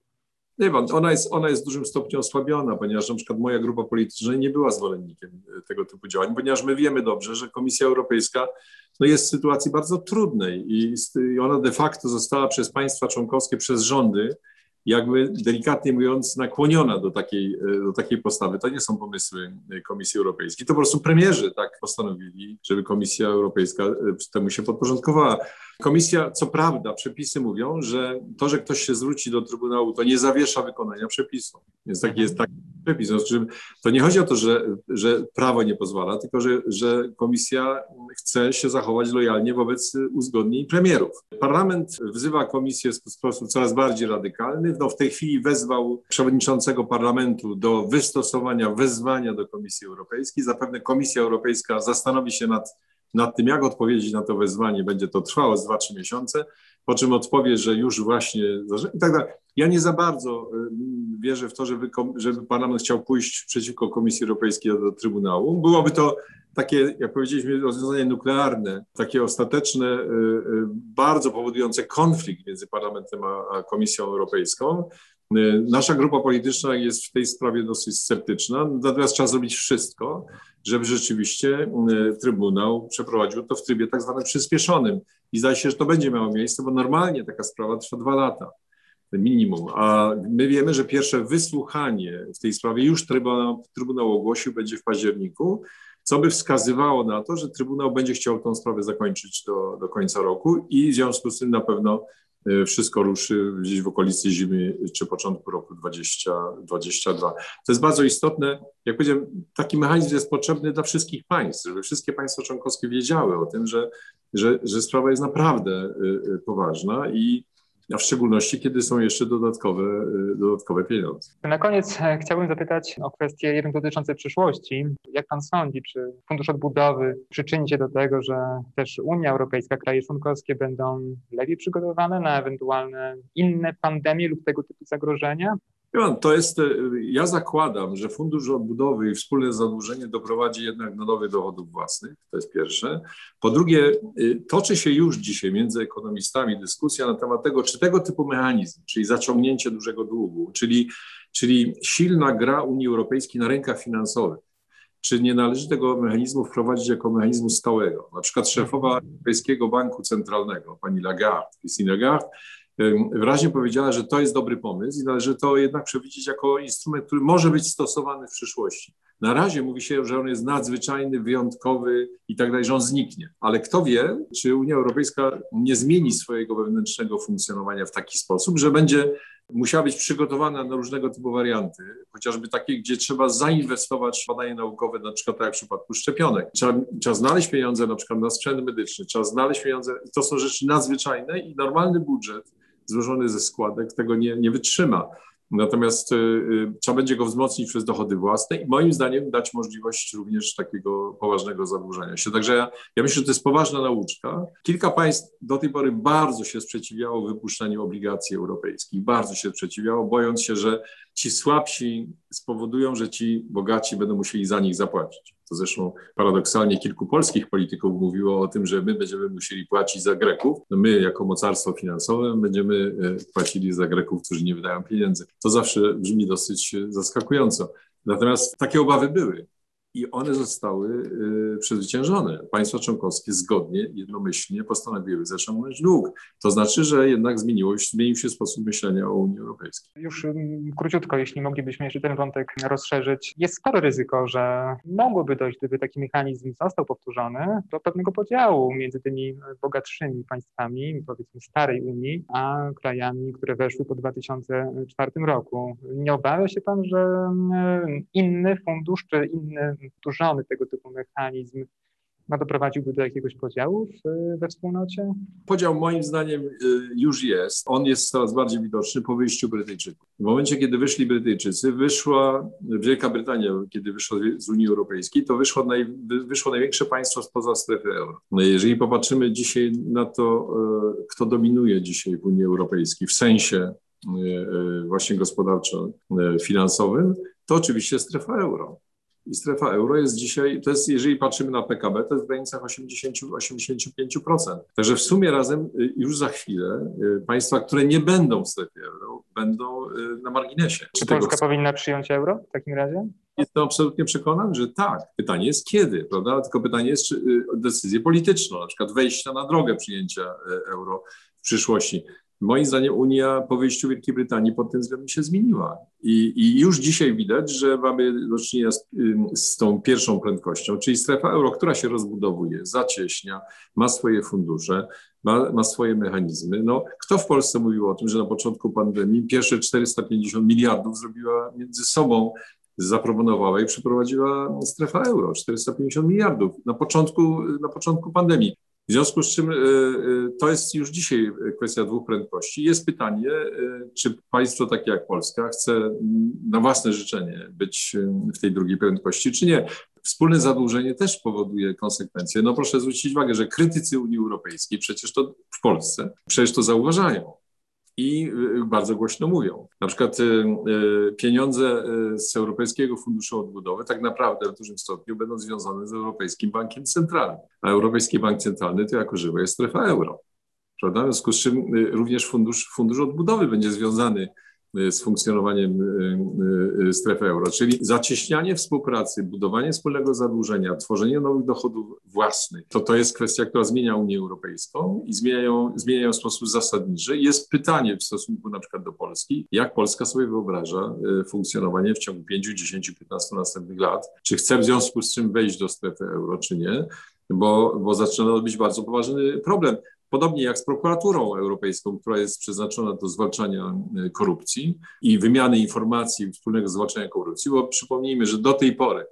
Nie wiem, ona jest, ona jest w dużym stopniu osłabiona, ponieważ na przykład moja grupa polityczna nie była zwolennikiem tego typu działań, ponieważ my wiemy dobrze, że Komisja Europejska no jest w sytuacji bardzo trudnej i ona de facto została przez państwa członkowskie, przez rządy jakby delikatnie mówiąc nakłoniona do takiej, do takiej postawy. To nie są pomysły Komisji Europejskiej. To po prostu premierzy tak postanowili, żeby Komisja Europejska temu się podporządkowała. Komisja, co prawda, przepisy mówią, że to, że ktoś się zwróci do Trybunału, to nie zawiesza wykonania przepisu. Więc taki jest taki Znaczy, to nie chodzi o to, że, że prawo nie pozwala, tylko że, że komisja chce się zachować lojalnie wobec uzgodnień premierów. Parlament wzywa komisję w sposób coraz bardziej radykalny. No, w tej chwili wezwał przewodniczącego parlamentu do wystosowania wezwania do Komisji Europejskiej. Zapewne Komisja Europejska zastanowi się nad nad tym, jak odpowiedzieć na to wezwanie. Będzie to trwało z 2-3 miesiące, po czym odpowie, że już właśnie i tak dalej. Ja nie za bardzo wierzę w to, żeby, żeby parlament chciał pójść przeciwko Komisji Europejskiej do Trybunału. Byłoby to takie, jak powiedzieliśmy, rozwiązanie nuklearne, takie ostateczne, y, y, bardzo powodujące konflikt między parlamentem a Komisją Europejską. Nasza grupa polityczna jest w tej sprawie dosyć sceptyczna, natomiast trzeba zrobić wszystko, żeby rzeczywiście Trybunał przeprowadził to w trybie tak zwanym przyspieszonym. I zdaje się, że to będzie miało miejsce, bo normalnie taka sprawa trwa dwa lata minimum. A my wiemy, że pierwsze wysłuchanie w tej sprawie już Trybunał, Trybunał ogłosił będzie w październiku, co by wskazywało na to, że Trybunał będzie chciał tę sprawę zakończyć do, do końca roku i w związku z tym na pewno e, wszystko ruszy gdzieś w okolicy zimy czy początku roku 2022. To jest bardzo istotne. Jak powiedziałem, taki mechanizm jest potrzebny dla wszystkich państw, żeby wszystkie państwa członkowskie wiedziały o tym, że, że, że sprawa jest naprawdę e, e, poważna i a w szczególności kiedy są jeszcze dodatkowe, y, dodatkowe pieniądze. Na koniec e, chciałbym zapytać o kwestie jednak dotyczące przyszłości. Jak pan sądzi, czy Fundusz Odbudowy przyczyni się do tego, że też Unia Europejska, kraje członkowskie będą lepiej przygotowane na ewentualne inne pandemie lub tego typu zagrożenia? To jest, e, ja zakładam, że Fundusz Odbudowy i wspólne zadłużenie doprowadzi jednak do nowych dochodów własnych, to jest pierwsze. Po drugie, e, toczy się już dzisiaj między ekonomistami dyskusja na temat tego, czy tego typu mechanizm, czyli zaciągnięcie dużego długu, czyli, czyli silna gra Unii Europejskiej na rynkach finansowych, czy nie należy tego mechanizmu wprowadzić jako mechanizmu stałego. Na przykład szefowa Europejskiego Banku Centralnego, pani Lagarde, Christine Lagarde, wyraźnie powiedziała, że to jest dobry pomysł i należy to jednak przewidzieć jako instrument, który może być stosowany w przyszłości. Na razie mówi się, że on jest nadzwyczajny, wyjątkowy i tak dalej, że on zniknie. Ale kto wie, czy Unia Europejska nie zmieni swojego wewnętrznego funkcjonowania w taki sposób, że będzie musiała być przygotowana na różnego typu warianty, chociażby takie, gdzie trzeba zainwestować w badania naukowe, na przykład tak jak w przypadku szczepionek. Trzeba, trzeba znaleźć pieniądze na przykład na sprzęt medyczny, trzeba znaleźć pieniądze, to są rzeczy nadzwyczajne i normalny budżet złożony ze składek tego nie, nie wytrzyma. Natomiast y, y, trzeba będzie go wzmocnić przez dochody własne i moim zdaniem dać możliwość również takiego poważnego zadłużenia się. Także ja, ja myślę, że to jest poważna nauczka. Kilka państw do tej pory bardzo się sprzeciwiało wypuszczaniu obligacji europejskich, bardzo się sprzeciwiało, bojąc się, że ci słabsi spowodują, że ci bogaci będą musieli za nich zapłacić. To zresztą paradoksalnie kilku polskich polityków mówiło o tym, że my będziemy musieli płacić za Greków. No my, jako mocarstwo finansowe, będziemy e, płacili za Greków, którzy nie wydają pieniędzy. To zawsze brzmi dosyć e, zaskakująco. Natomiast takie obawy były i one zostały y, przezwyciężone. Państwa członkowskie zgodnie, jednomyślnie postanowiły zaciągnąć dług. To znaczy, że jednak zmieniło, zmienił się sposób myślenia o Unii Europejskiej. Już mm, króciutko, jeśli moglibyśmy jeszcze ten wątek rozszerzyć. Jest spore ryzyko, że mogłoby dojść, gdyby taki mechanizm został powtórzony, do pewnego podziału między tymi bogatszymi państwami, powiedzmy starej Unii, a krajami, które weszły po 2004 roku. Nie obawia się pan, że inny fundusz czy inny powtórzony tego typu mechanizm ma doprowadziłby do jakiegoś podziału we wspólnocie? Podział moim zdaniem y, już jest. On jest coraz bardziej widoczny po wyjściu Brytyjczyków. W momencie, kiedy wyszli Brytyjczycy, wyszła Wielka Brytania, kiedy wyszła z Unii Europejskiej, to wyszło, naj, wyszło największe państwo spoza strefy euro. No jeżeli popatrzymy dzisiaj na to, y, kto dominuje dzisiaj w Unii Europejskiej w sensie y, właśnie gospodarczo-finansowym, to oczywiście strefa euro. I strefa euro jest dzisiaj, to jest, jeżeli patrzymy na PKB, to jest w granicach 80-85%. Także w sumie razem y, już za chwilę y, państwa, które nie będą w strefie euro, będą y, na marginesie. Czy Polska powinna przyjąć euro w takim razie? Jestem absolutnie przekonany, że tak. Pytanie jest kiedy, prawda? Tylko pytanie jest, czy decyzję polityczną, na przykład wejścia na drogę przyjęcia euro w przyszłości. Moim zdaniem Unia po wyjściu Wielkiej Brytanii pod tym względem się zmieniła. I, I, już dzisiaj widać, że mamy do czynienia z, z, tą pierwszą prędkością, czyli strefa euro, która się rozbudowuje, zacieśnia, ma swoje fundusze, ma, ma swoje mechanizmy. No, kto w Polsce mówił o tym, że na początku pandemii pierwsze 450 miliardów zrobiła między sobą zaproponowała i przeprowadziła strefa euro, 450 miliardów na początku, na początku pandemii. W związku z czym e, e, to jest już dzisiaj kwestia dwóch prędkości. Jest pytanie, e, czy państwo takie jak Polska chce na własne życzenie być w tej drugiej prędkości, czy nie. Wspólne zadłużenie też powoduje konsekwencje. No proszę zwrócić uwagę, że krytycy Unii Europejskiej przecież to w Polsce przecież to zauważają i y, bardzo głośno mówią. Na przykład y, y, pieniądze z Europejskiego Funduszu Odbudowy tak naprawdę w dużym stopniu będą związane z Europejskim Bankiem Centralnym, a Europejski Bank Centralny to jako żywo jest strefa euro. Prawda? W związku z czym również fundusz, fundusz Odbudowy będzie związany z funkcjonowaniem y, y, strefy euro, czyli zacieśnianie współpracy, budowanie wspólnego zadłużenia, tworzenie nowych dochodów własnych, to to jest kwestia, która zmienia Unię Europejską i zmieniają, zmieniają w sposób zasadniczy. Jest pytanie w stosunku na przykład do Polski, jak Polska sobie wyobraża funkcjonowanie w ciągu 5, 10, 15 następnych lat, czy chce w związku z czym wejść do strefy euro, czy nie, bo, bo zaczyna być bardzo poważny problem. Podobnie jak z prokuraturą europejską, która jest przeznaczona do zwalczania e, korupcji i wymiany informacji wspólnego zwalczania korupcji, bo przypomnijmy, że do tej pory,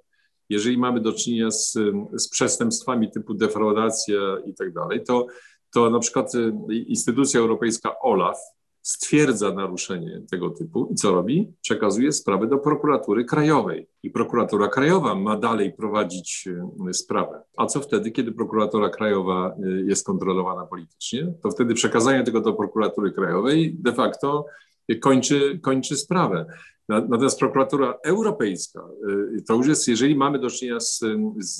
jeżeli mamy do czynienia z, z przestępstwami typu defraudacja i tak dalej, to, to na przykład e, instytucja europejska OLAF stwierdza naruszenie tego typu i co robi? Przekazuje sprawę do prokuratury krajowej. I prokuratura krajowa ma dalej prowadzić e, sprawę. A co wtedy, kiedy prokuratura krajowa e, jest kontrolowana politycznie? To wtedy przekazanie tego do prokuratury krajowej de facto kończy, kończy sprawę. Natomiast prokuratura europejska, to już jest, jeżeli mamy do czynienia z, z,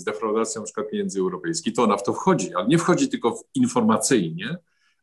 z defraudacją np. pieniędzy europejskich, to ona w to wchodzi, ale nie wchodzi tylko informacyjnie,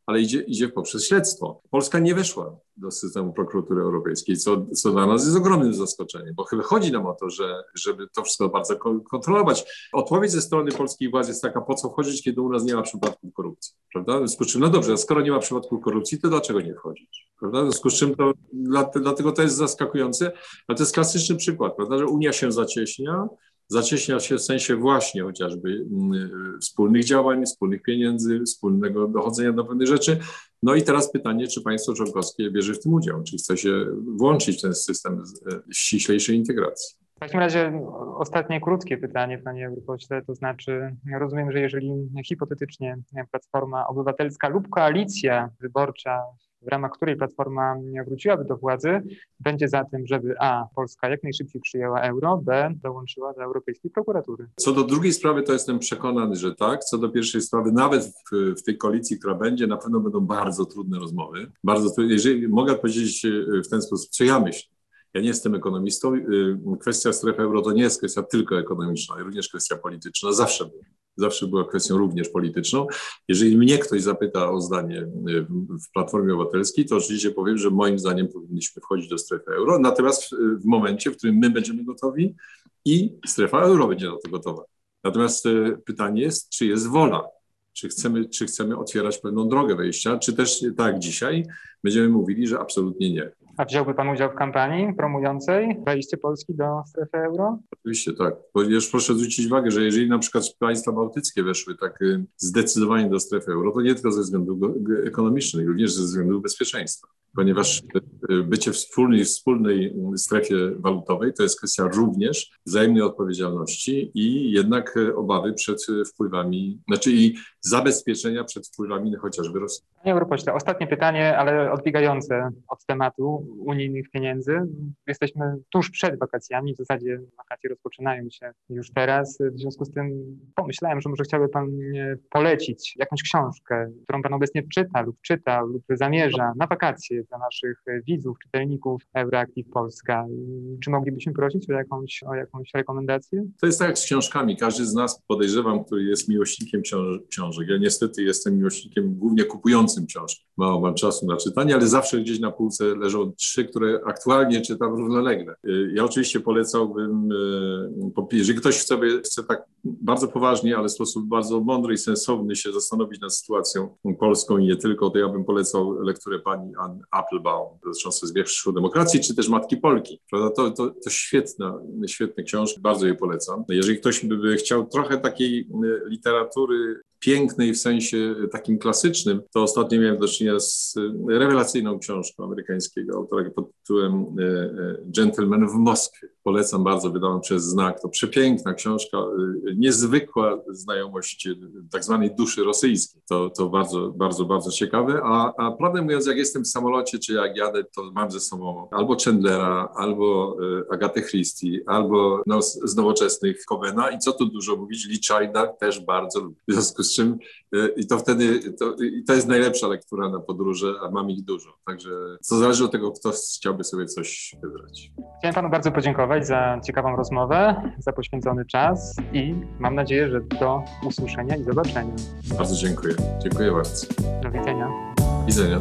ale idzie, idzie poprzez śledztwo. Polska nie weszła do systemu prokuratury europejskiej, co, co dla nas jest ogromnym zaskoczeniem, bo chyba chodzi nam o to, że, żeby to wszystko bardzo kontrolować. Odpowiedź ze strony polskiej władzy jest taka, po co wchodzić, kiedy u nas nie ma przypadków korupcji, prawda? W związku z czym, no dobrze, skoro nie ma przypadków korupcji, to dlaczego nie wchodzić? Prawda? W związku z czym to, dla- dlatego to jest zaskakujące, ale to jest klasyczny przykład, prawda, że Unia się zacieśnia, zacieśnia się w sensie właśnie chociażby mm, wspólnych działań, wspólnych pieniędzy, wspólnego dochodzenia do pewnych rzeczy. No i teraz pytanie, czy państwo członkowskie bierze w tym udział, czy chce się włączyć w ten system e, ściślejszej integracji. W takim razie ostatnie krótkie pytanie, panie europośle, to znaczy rozumiem, że jeżeli hipotetycznie Platforma Obywatelska lub koalicja wyborcza, w ramach której Platforma wróciłaby do władzy, będzie za tym, żeby A. Polska jak najszybciej przyjęła euro, B. dołączyła do Europejskiej Prokuratury. Co do drugiej sprawy, to jestem przekonany, że tak. Co do pierwszej sprawy, nawet w, w tej koalicji, która będzie, na pewno będą bardzo trudne rozmowy. Bardzo trudne. Jeżeli mogę powiedzieć e, w ten sposób, co ja myślę. Ja nie jestem ekonomistą. y, Kwestia strefy euro to nie jest kwestia tylko ekonomiczna, również kwestia polityczna. Zawsze była. Zawsze była kwestią również polityczną. Jeżeli mnie ktoś zapyta o zdanie y, w- Platformie Obywatelskiej, to oczywiście powiem, że moim zdaniem powinniśmy wchodzić do strefy euro. Natomiast w, w momencie, w którym my będziemy gotowi i strefa euro będzie na to gotowa. Natomiast e, pytanie jest, czy jest wola? Czy chcemy, czy chcemy otwierać pewną drogę wejścia, czy też tak dzisiaj będziemy mówili, że absolutnie nie. A wziąłby pan udział w kampanii promującej wejście Polski do strefy euro? Oczywiście tak. Ponieważ proszę zwrócić uwagę, że jeżeli na przykład państwa bałtyckie weszły tak e, zdecydowanie do strefy euro, to nie tylko ze względów ekonomicznych, również ze względów bezpieczeństwa. Ponieważ e, bycie w wspólnej, wspólnej strefie walutowej to jest kwestia również wzajemnej odpowiedzialności i jednak obawy przed wpływami, znaczy i zabezpieczenia przed wpływami chociażby Rosji. Panie europośle, ostatnie pytanie, ale odbiegające od tematu unijnych pieniędzy. Jesteśmy tuż przed wakacjami, w zasadzie wakacje rozpoczynają się już teraz. W związku z tym pomyślałem, że może chciałby Pan polecić jakąś książkę, którą Pan obecnie czyta lub czytał lub zamierza na wakacje dla naszych widzów, czytelników Euroactiv Polska. Czy moglibyśmy prosić o jakąś, o jakąś rekomendację? To jest tak jak z książkami. Każdy z nas, podejrzewam, który jest miłośnikiem książ- książek. Ja niestety jestem miłośnikiem głównie kupującym książki. Mało mam czasu na czytanie, ale zawsze gdzieś na półce leżą trzy, które aktualnie czytam równolegle. Y, Ja oczywiście polecałbym, y, jeżeli ktoś chce, chce tak bardzo poważnie, ale w sposób bardzo mądry i sensowny się zastanowić nad sytuacją polską i nie tylko, to ja bym polecał lekturę pani Ann Applebaum dotyczącą zwierzchu demokracji, czy też Matki Polki. Prawda? To, to, to świetna, świetne książki, bardzo je polecam. Jeżeli ktoś by, by chciał trochę takiej y, literatury pięknej w sensie takim klasycznym, to ostatnio miałem do czynienia z y, rewelacyjną książką amerykańskiego autora pod tytułem y, y, Gentleman w Moskwie. Polecam bardzo, wydaną przez Znak. To przepiękna książka, niezwykła znajomość tak zwanej duszy rosyjskiej. To, to bardzo, bardzo, bardzo ciekawe. A, a prawdę mówiąc, jak jestem w samolocie, czy jak jadę, to mam ze sobą albo Chandlera, albo Agatę Christie, albo no, z, nowoczesnych Covena i co tu dużo mówić, Lee też bardzo lubię. W związku z czym y, i to wtedy, to, i to jest najlepsza lektura na podróże, a mam ich dużo. Także to zależy od tego, kto chciałby sobie coś wybrać. Chciałem Panu bardzo podziękować za ciekawą rozmowę, za poświęcony czas i mam nadzieję, że do usłyszenia i zobaczenia. Bardzo dziękuję. Dziękuję bardzo. Do widzenia. Do widzenia.